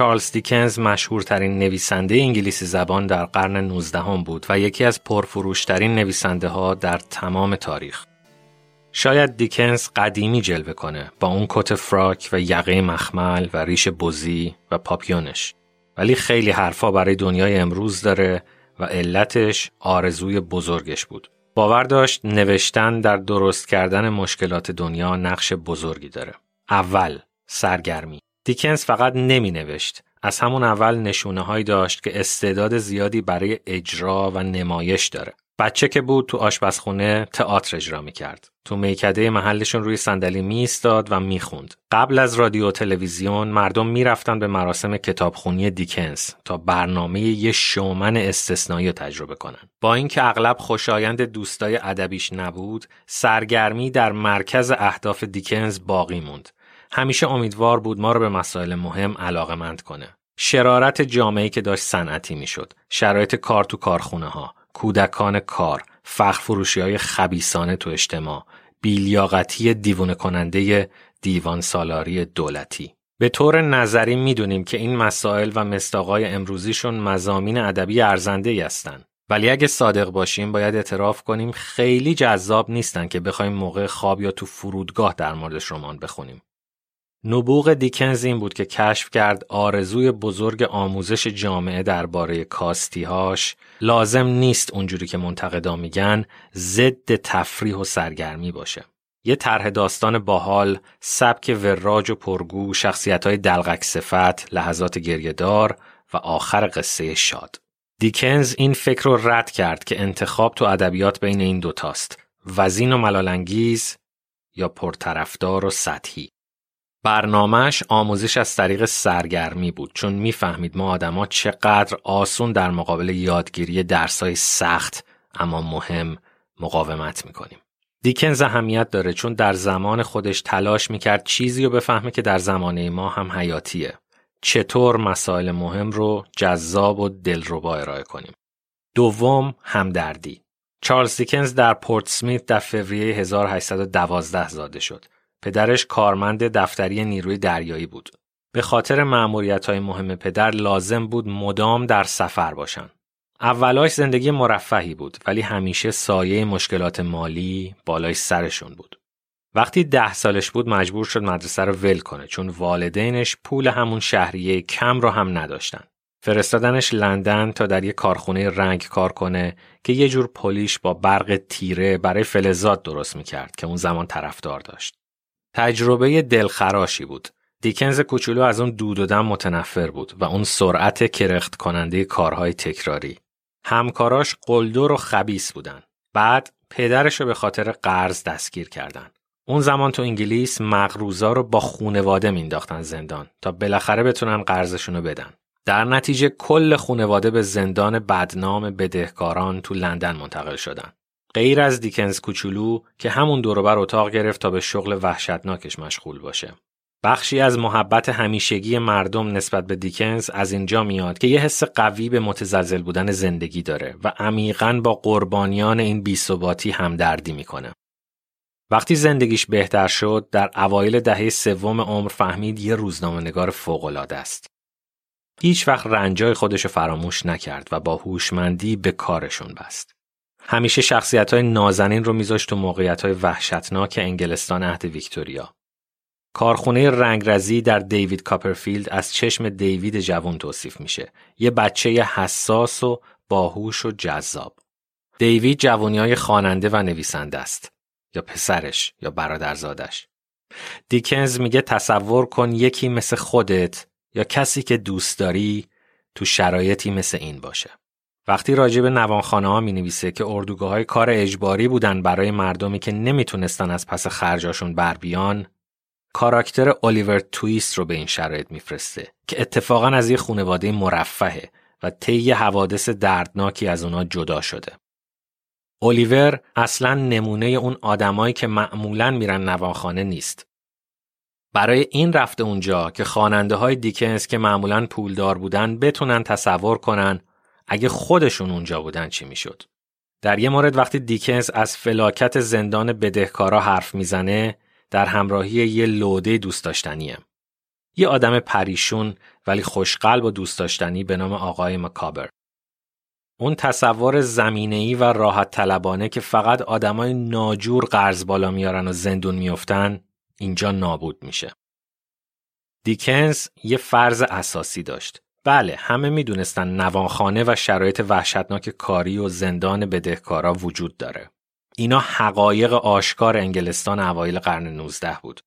چارلز دیکنز مشهورترین نویسنده انگلیسی زبان در قرن 19 هم بود و یکی از پرفروشترین نویسنده ها در تمام تاریخ. شاید دیکنز قدیمی جلوه کنه با اون کت فراک و یقه مخمل و ریش بزی و پاپیونش ولی خیلی حرفا برای دنیای امروز داره و علتش آرزوی بزرگش بود. باور داشت نوشتن در درست کردن مشکلات دنیا نقش بزرگی داره. اول سرگرمی دیکنز فقط نمی نوشت. از همون اول نشونه هایی داشت که استعداد زیادی برای اجرا و نمایش داره. بچه که بود تو آشپزخونه تئاتر اجرا می کرد. تو میکده محلشون روی صندلی می ایستاد و می خوند. قبل از رادیو و تلویزیون مردم می رفتن به مراسم کتابخونی دیکنز تا برنامه یه شومن استثنایی رو تجربه کنن. با اینکه اغلب خوشایند دوستای ادبیش نبود، سرگرمی در مرکز اهداف دیکنز باقی موند. همیشه امیدوار بود ما رو به مسائل مهم علاقمند کنه. شرارت جامعه که داشت صنعتی می‌شد، شرایط کار تو کارخونه ها، کودکان کار، فخر فروشی های خبیسانه تو اجتماع، بیلیاقتی دیوونه کننده دیوان سالاری دولتی. به طور نظری می‌دونیم که این مسائل و مستاقای امروزیشون مزامین ادبی ارزنده هستند. ولی اگه صادق باشیم باید اعتراف کنیم خیلی جذاب نیستن که بخوایم موقع خواب یا تو فرودگاه در موردش رمان بخونیم. نبوغ دیکنز این بود که کشف کرد آرزوی بزرگ آموزش جامعه درباره کاستیهاش لازم نیست اونجوری که منتقدا میگن ضد تفریح و سرگرمی باشه. یه طرح داستان باحال، سبک وراج و پرگو، شخصیت های دلغک صفت، لحظات گریهدار و آخر قصه شاد. دیکنز این فکر رو رد کرد که انتخاب تو ادبیات بین این دوتاست. وزین و ملالانگیز یا پرطرفدار و سطحی. برنامهش آموزش از طریق سرگرمی بود چون می‌فهمید ما آدما چقدر آسون در مقابل یادگیری درسای سخت اما مهم مقاومت می‌کنیم. دیکنز اهمیت داره چون در زمان خودش تلاش می‌کرد چیزی رو بفهمه که در زمانه ما هم حیاتیه. چطور مسائل مهم رو جذاب و دلربا ارائه کنیم. دوم همدردی. چارلز دیکنز در پورت سمیت در فوریه 1812 زاده شد. پدرش کارمند دفتری نیروی دریایی بود. به خاطر معمولیت های مهم پدر لازم بود مدام در سفر باشن. اولاش زندگی مرفهی بود ولی همیشه سایه مشکلات مالی بالای سرشون بود. وقتی ده سالش بود مجبور شد مدرسه رو ول کنه چون والدینش پول همون شهریه کم رو هم نداشتن. فرستادنش لندن تا در یک کارخونه رنگ کار کنه که یه جور پلیش با برق تیره برای فلزات درست می‌کرد که اون زمان طرفدار داشت. تجربه دلخراشی بود. دیکنز کوچولو از اون دود و دم متنفر بود و اون سرعت کرخت کننده کارهای تکراری. همکاراش قلدر و خبیس بودن. بعد پدرش رو به خاطر قرض دستگیر کردن. اون زمان تو انگلیس مغروزا رو با خونواده مینداختن زندان تا بالاخره بتونن قرضشون رو بدن. در نتیجه کل خونواده به زندان بدنام بدهکاران تو لندن منتقل شدن. غیر از دیکنز کوچولو که همون دوروبر اتاق گرفت تا به شغل وحشتناکش مشغول باشه. بخشی از محبت همیشگی مردم نسبت به دیکنز از اینجا میاد که یه حس قوی به متزلزل بودن زندگی داره و عمیقا با قربانیان این بیثباتی همدردی می‌کنه. وقتی زندگیش بهتر شد در اوایل دهه سوم عمر فهمید یه روزنامه نگار فوق‌العاده است. هیچ وقت رنجای خودش فراموش نکرد و با هوشمندی به کارشون بست. همیشه شخصیت های نازنین رو میذاشت تو موقعیت های وحشتناک انگلستان عهد ویکتوریا. کارخونه رنگرزی در دیوید کاپرفیلد از چشم دیوید جوان توصیف میشه. یه بچه حساس و باهوش و جذاب. دیوید جوانی های خواننده و نویسنده است. یا پسرش یا برادرزادش. دیکنز میگه تصور کن یکی مثل خودت یا کسی که دوست داری تو شرایطی مثل این باشه. وقتی راجع به نوانخانه ها می نویسه که اردوگاه های کار اجباری بودن برای مردمی که نمی‌تونستن از پس خرجاشون بر بیان کاراکتر الیور تویست رو به این شرایط میفرسته که اتفاقا از یه خانواده مرفهه و طی حوادث دردناکی از اونا جدا شده. الیور اصلا نمونه اون آدمایی که معمولا میرن نوانخانه نیست. برای این رفته اونجا که خواننده های دیکنز که معمولا پولدار بودن بتونن تصور کنن اگه خودشون اونجا بودن چی می‌شد؟ در یه مورد وقتی دیکنز از فلاکت زندان بدهکارا حرف می‌زنه در همراهی یه لوده دوست داشتنیه. یه آدم پریشون ولی خوشقلب و دوست داشتنی به نام آقای مکابر. اون تصور زمینه‌ای و راحت طلبانه که فقط آدمای ناجور قرض بالا میارن و زندون میفتن اینجا نابود میشه. دیکنز یه فرض اساسی داشت. بله همه می‌دونستن نوانخانه و شرایط وحشتناک کاری و زندان بدهکارا وجود داره. اینا حقایق آشکار انگلستان اوایل قرن 19 بود.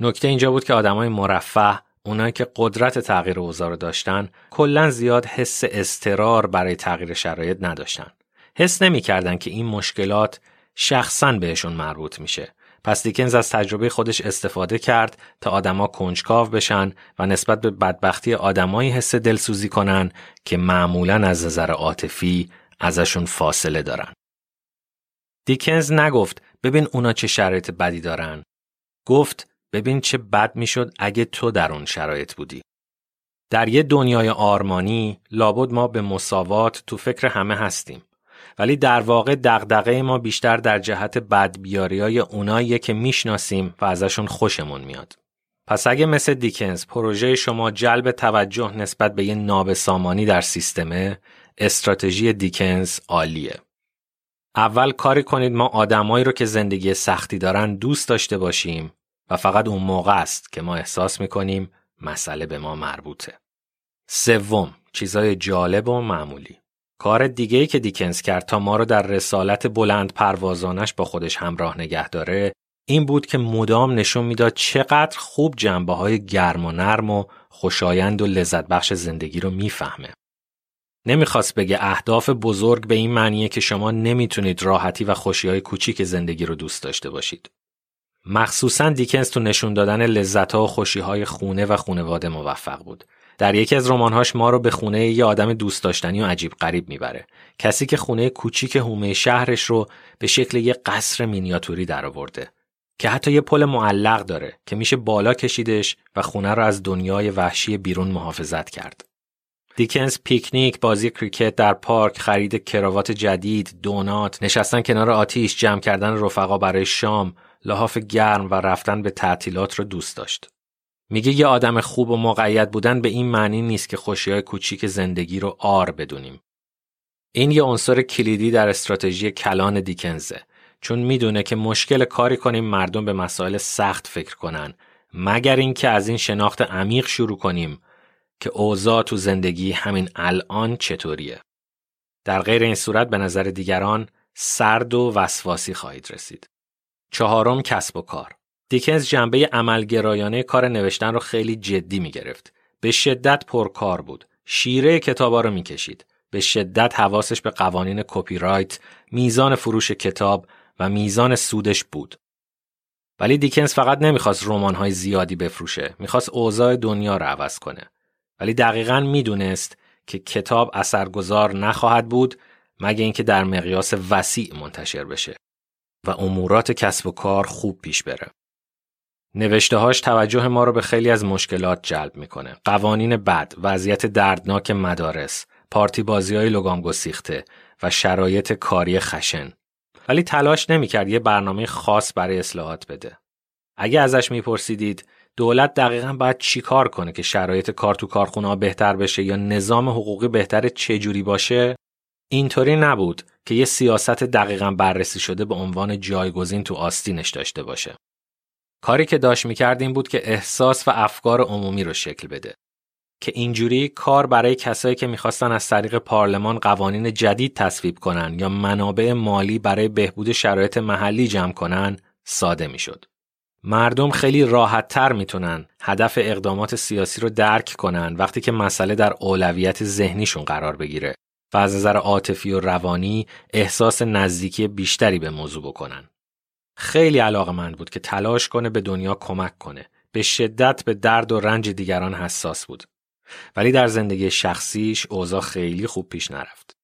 نکته اینجا بود که آدمای مرفه اونایی که قدرت تغییر اوضاع رو داشتن کلا زیاد حس استرار برای تغییر شرایط نداشتن. حس نمی‌کردن که این مشکلات شخصا بهشون مربوط میشه. پس دیکنز از تجربه خودش استفاده کرد تا آدما کنجکاو بشن و نسبت به بدبختی آدمایی حس دلسوزی کنن که معمولا از نظر عاطفی ازشون فاصله دارن. دیکنز نگفت ببین اونا چه شرایط بدی دارن. گفت ببین چه بد می‌شد اگه تو در اون شرایط بودی. در یه دنیای آرمانی لابد ما به مساوات تو فکر همه هستیم. ولی در واقع دغدغه ما بیشتر در جهت بدبیاری های اوناییه که می‌شناسیم و ازشون خوشمون میاد. پس اگه مثل دیکنز پروژه شما جلب توجه نسبت به یه نابسامانی در سیستمه استراتژی دیکنز عالیه. اول کاری کنید ما آدمایی رو که زندگی سختی دارن دوست داشته باشیم و فقط اون موقع است که ما احساس می‌کنیم مسئله به ما مربوطه. سوم، چیزای جالب و معمولی. کار دیگه ای که دیکنز کرد تا ما رو در رسالت بلند پروازانش با خودش همراه نگه داره این بود که مدام نشون می‌داد چقدر خوب جنبه های گرم و نرم و خوشایند و لذت بخش زندگی رو می‌فهمه. نمی‌خواست بگه اهداف بزرگ به این معنیه که شما نمی‌تونید راحتی و خوشی های کوچیک زندگی رو دوست داشته باشید. مخصوصا دیکنز تو نشون دادن لذت ها و خوشی های خونه و خونواده موفق بود. در یکی از رمانهاش ما رو به خونه یه آدم دوست داشتنی و عجیب غریب می‌بره. کسی که خونه کوچیک هومه شهرش رو به شکل یه قصر مینیاتوری درآورده. که حتی یه پل معلق داره که میشه بالا کشیدش و خونه رو از دنیای وحشی بیرون محافظت کرد. دیکنز پیکنیک، بازی کریکت در پارک، خرید کراوات جدید، دونات، نشستن کنار آتیش، جمع کردن رفقا برای شام، لحاف گرم و رفتن به تعطیلات رو دوست داشت. میگه یه آدم خوب و مقید بودن به این معنی نیست که خوشی های کوچیک زندگی رو آر بدونیم. این یه عنصر کلیدی در استراتژی کلان دیکنزه چون می‌دونه که مشکل کاری کنیم مردم به مسائل سخت فکر کنن مگر اینکه از این شناخت عمیق شروع کنیم که اوضاع تو زندگی همین الان چطوریه. در غیر این صورت به نظر دیگران سرد و وسواسی خواهید رسید. چهارم کسب و کار. دیکنز جنبه عملگرایانه کار نوشتن رو خیلی جدی می گرفت. به شدت پرکار بود. شیره کتابا رو می‌کشید. به شدت حواسش به قوانین کپی رایت، میزان فروش کتاب و میزان سودش بود. ولی دیکنز فقط نمی‌خواست رمان‌های زیادی بفروشه. می‌خواست اوضاع دنیا رو عوض کنه. ولی دقیقا می‌دونست که کتاب اثرگذار نخواهد بود مگه اینکه در مقیاس وسیع منتشر بشه و امورات کسب و کار خوب پیش بره. نوشتههاش توجه ما رو به خیلی از مشکلات جلب می‌کنه. قوانین بد، وضعیت دردناک مدارس، پارتی بازی های لگام گسیخته و شرایط کاری خشن. ولی تلاش نمی‌کرد یه برنامه خاص برای اصلاحات بده. اگه ازش میپرسیدید دولت دقیقا باید چیکار کنه که شرایط کار تو کارخونه ها بهتر بشه یا نظام حقوقی بهتر چجوری باشه اینطوری نبود که یه سیاست دقیقا بررسی شده به عنوان جایگزین تو آستینش داشته باشه. کاری که داشت می‌کرد این بود که احساس و افکار عمومی رو شکل بده. که اینجوری کار برای کسایی که می‌خواستن از طریق پارلمان قوانین جدید تصویب کنن یا منابع مالی برای بهبود شرایط محلی جمع کنن ساده می‌شد. مردم خیلی راحت تر می‌تونن هدف اقدامات سیاسی رو درک کنن وقتی که مسئله در اولویت ذهنیشون قرار بگیره و از نظر عاطفی و روانی احساس نزدیکی بیشتری به موضوع بکنن. خیلی علاقمند بود که تلاش کنه به دنیا کمک کنه. به شدت به درد و رنج دیگران حساس بود. ولی در زندگی شخصیش اوضاع خیلی خوب پیش نرفت.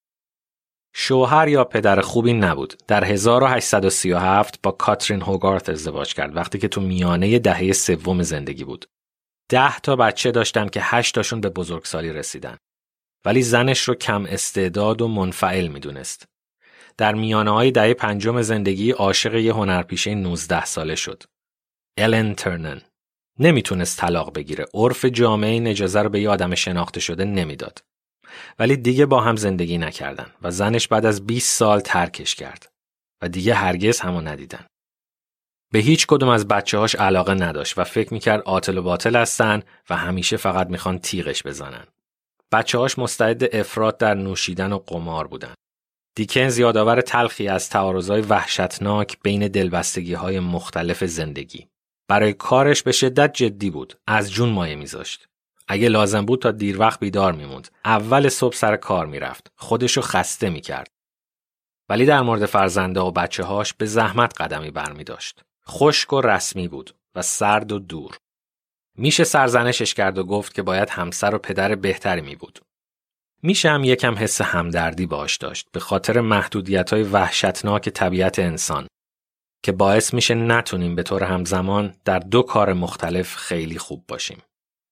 شوهر یا پدر خوبی نبود. در 1837 با کاترین هوگارت ازدواج کرد وقتی که تو میانه دهه سوم زندگی بود. ده تا بچه داشتن که هشت تاشون به بزرگسالی رسیدن. ولی زنش رو کم استعداد و منفعل می‌دونست. در میانه های دهه پنجم زندگی عاشق یه هنرپیشه 19 ساله شد. الن ترنن نمی‌تونست طلاق بگیره. عرف جامعه این اجازه رو به یه آدم شناخته شده نمی‌داد. ولی دیگه با هم زندگی نکردن و زنش بعد از 20 سال ترکش کرد و دیگه هرگز همو ندیدن. به هیچ کدوم از بچه هاش علاقه نداشت و فکر می‌کرد عاطل و باطل هستن و همیشه فقط می‌خوان تیغش بزنن. بچه هاش مستعد افراد در نوشیدن و قمار بودن. دیکنز یادآور تلخی از تعارضهای وحشتناک بین دلبستگی های مختلف زندگی. برای کارش به شدت جدی بود. از جون مایه میذاشت. اگه لازم بود تا دیر وقت بیدار میموند. اول صبح سر کار می‌رفت. خودشو خسته می‌کرد. ولی در مورد فرزنده و بچه هاش به زحمت قدمی برمی داشت. خشک و رسمی بود و سرد و دور. میشه سرزنشش کرد و گفت که باید همسر و پدر بهتری می بود. میشه هم یکم حس همدردی باش داشت به خاطر محدودیت های وحشتناک طبیعت انسان که باعث میشه نتونیم به طور همزمان در دو کار مختلف خیلی خوب باشیم.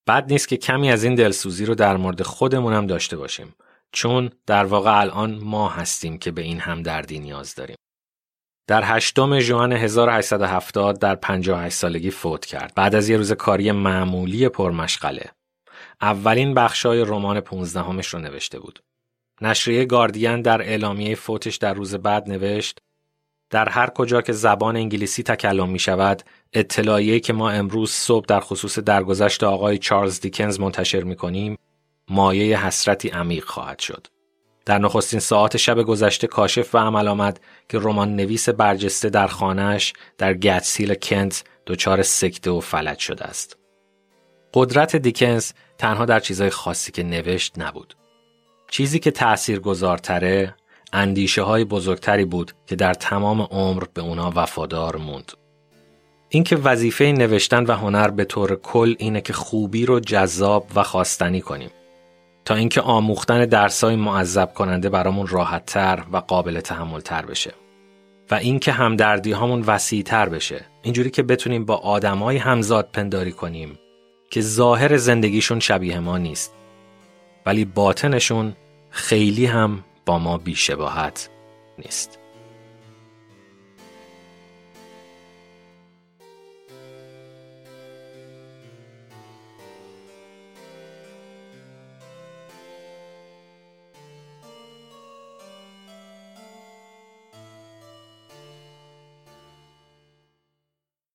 بد نیست که کمی از این دلسوزی رو در مورد خودمون هم داشته باشیم چون در واقع الان ما هستیم که به این همدردی نیاز داریم. در هشتم ژوئن 1870 در 58 سالگی فوت کرد بعد از یه روز کاری معمولی پرمشغله. اولین بخشای رمان 15 همش رو نوشته بود. نشریه گاردین در اعلامیه فوتش در روز بعد نوشت در هر کجا که زبان انگلیسی تکلم می شود اطلاعیه که ما امروز صبح در خصوص درگذشت آقای چارلز دیکنز منتشر می کنیم مایه حسرتی عمیق خواهد شد. در نخستین ساعت شب گذشته کاشف و عمل آمد که رمان نویس برجسته در خانهش در گتسیل کنت دچار سکته و فلج شده است. قدرت دیکنز تنها در چیزهای خاصی که نوشت نبود. چیزی که تأثیر گذارتره اندیشه های بزرگتری بود که در تمام عمر به اونا وفادار موند. اینکه وظیفه نوشتن و هنر به طور کل اینه که خوبی رو جذاب و خواستنی کنیم. تا اینکه آموختن درسای معذب کننده برامون راحتتر و قابل تحملتر بشه. و اینکه همدردی هامون وسیعتر بشه. اینجوری که بتونیم با آدمای همزاد پنداری کنیم که ظاهر زندگیشون شبیه ما نیست. ولی باطنشون خیلی هم با ما بیشباهت نیست.